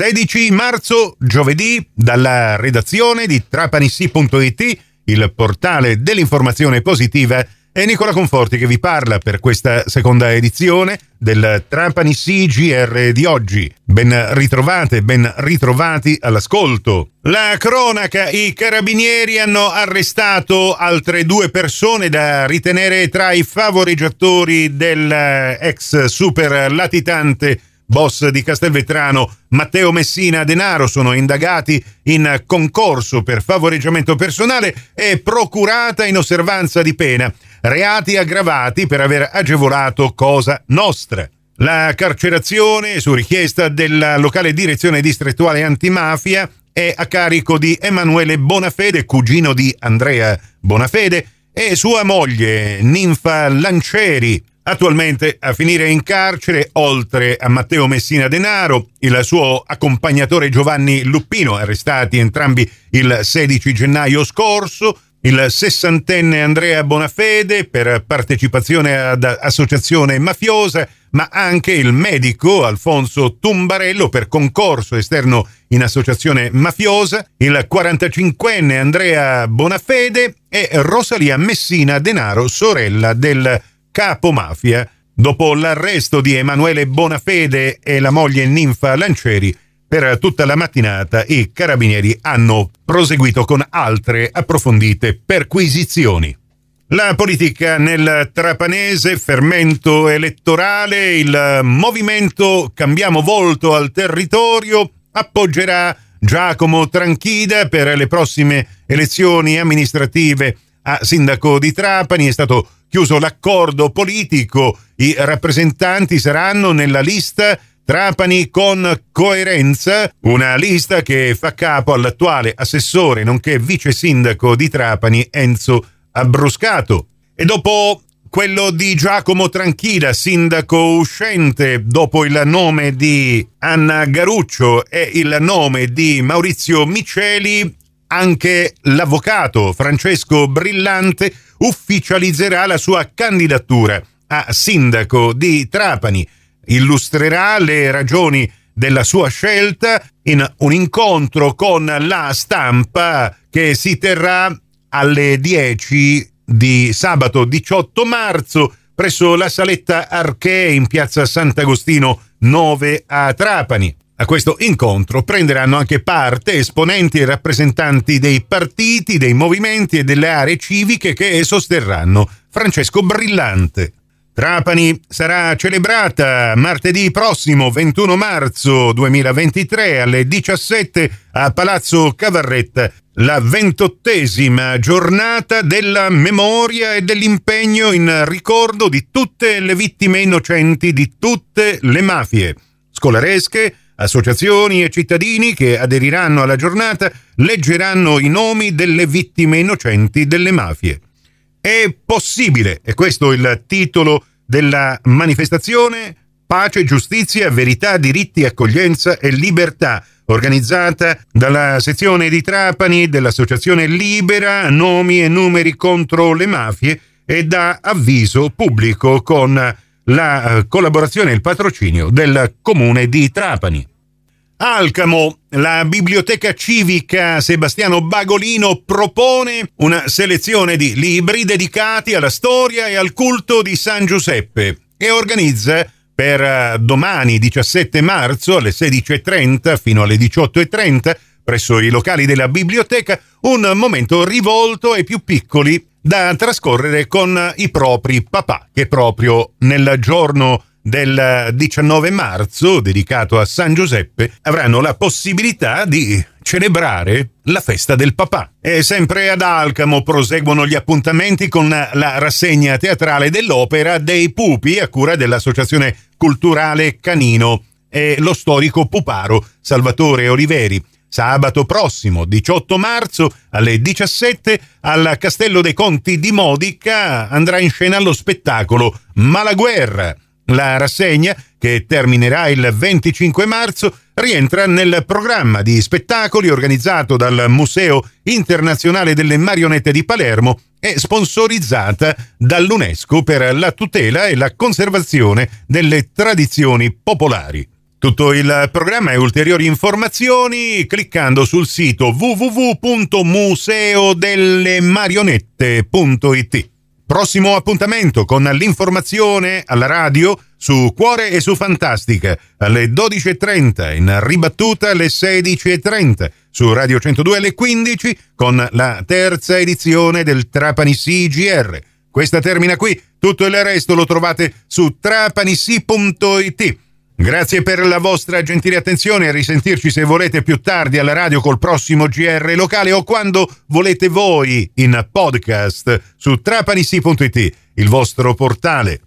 16 marzo, giovedì, dalla redazione di trapanissi.it, il portale dell'informazione positiva, è Nicola Conforti che vi parla per questa seconda edizione del Trapani CGR di oggi. Ben ritrovate, ben ritrovati all'ascolto. La cronaca, i carabinieri hanno arrestato altre due persone da ritenere tra i favoreggiatori dell'ex super latitante boss di Castelvetrano Matteo Messina Denaro sono indagati in concorso per favoreggiamento personale e procurata in osservanza di pena, reati aggravati per aver agevolato cosa nostra. La carcerazione, su richiesta della locale direzione distrettuale antimafia, è a carico di Emanuele Bonafede, cugino di Andrea Bonafede, e sua moglie Ninfa Lancieri, Attualmente a finire in carcere, oltre a Matteo Messina Denaro, il suo accompagnatore Giovanni Luppino, arrestati entrambi il 16 gennaio scorso, il sessantenne Andrea Bonafede per partecipazione ad associazione mafiosa, ma anche il medico Alfonso Tumbarello per concorso esterno in associazione mafiosa, il 45enne Andrea Bonafede e Rosalia Messina Denaro, sorella del capo mafia, dopo l'arresto di Emanuele Bonafede e la moglie Ninfa Lancieri, per tutta la mattinata i carabinieri hanno proseguito con altre approfondite perquisizioni. La politica nel trapanese, fermento elettorale, il movimento Cambiamo volto al territorio appoggerà Giacomo Tranchida per le prossime elezioni amministrative a sindaco di Trapani. È stato chiuso l'accordo politico, i rappresentanti saranno nella lista Trapani con coerenza, una lista che fa capo all'attuale assessore nonché vice sindaco di Trapani Enzo Abbruscato. E dopo quello di Giacomo Tranchida, sindaco uscente, dopo il nome di Anna Garuccio e il nome di Maurizio Miceli, anche l'avvocato Francesco Brillante ufficializzerà la sua candidatura a sindaco di Trapani, illustrerà le ragioni della sua scelta in un incontro con la stampa che si terrà alle 10 di sabato 18 marzo presso la saletta Archee in piazza Sant'Agostino 9 a Trapani. A questo incontro prenderanno anche parte esponenti e rappresentanti dei partiti, dei movimenti e delle aree civiche che sosterranno Francesco Brillante. Trapani sarà celebrata martedì prossimo 21 marzo 2023 alle 17 a Palazzo Cavarretta la ventottesima giornata della memoria e dell'impegno in ricordo di tutte le vittime innocenti di tutte le mafie scolaresche, Associazioni e cittadini che aderiranno alla giornata leggeranno i nomi delle vittime innocenti delle mafie. È possibile, e questo è il titolo della manifestazione, Pace, giustizia, verità, diritti, accoglienza e libertà, organizzata dalla sezione di Trapani dell'Associazione Libera, nomi e numeri contro le mafie e da avviso pubblico con la collaborazione e il patrocinio del comune di Trapani. Alcamo, la biblioteca civica Sebastiano Bagolino propone una selezione di libri dedicati alla storia e al culto di San Giuseppe e organizza per eh, domani 17 marzo alle 16.30 fino alle 18.30 presso i locali della biblioteca un momento rivolto ai più piccoli da trascorrere con i propri papà che proprio nel giorno del 19 marzo, dedicato a San Giuseppe, avranno la possibilità di celebrare la festa del papà. E sempre ad Alcamo proseguono gli appuntamenti con la rassegna teatrale dell'opera dei pupi a cura dell'Associazione Culturale Canino e lo storico puparo Salvatore Oliveri. Sabato prossimo, 18 marzo, alle 17, al Castello dei Conti di Modica andrà in scena lo spettacolo Malaguerra la rassegna, che terminerà il 25 marzo, rientra nel programma di spettacoli organizzato dal Museo Internazionale delle Marionette di Palermo e sponsorizzata dall'UNESCO per la tutela e la conservazione delle tradizioni popolari. Tutto il programma e ulteriori informazioni cliccando sul sito www.museodellemarionette.it. Prossimo appuntamento con l'informazione alla radio su Cuore e su Fantastica alle 12.30, in ribattuta alle 16.30, su Radio 102 alle 15 con la terza edizione del Trapani CGR. Questa termina qui, tutto il resto lo trovate su trapanissi.it. Grazie per la vostra gentile attenzione a risentirci se volete più tardi alla radio col prossimo GR locale o quando volete voi in podcast su trapanissi.it, il vostro portale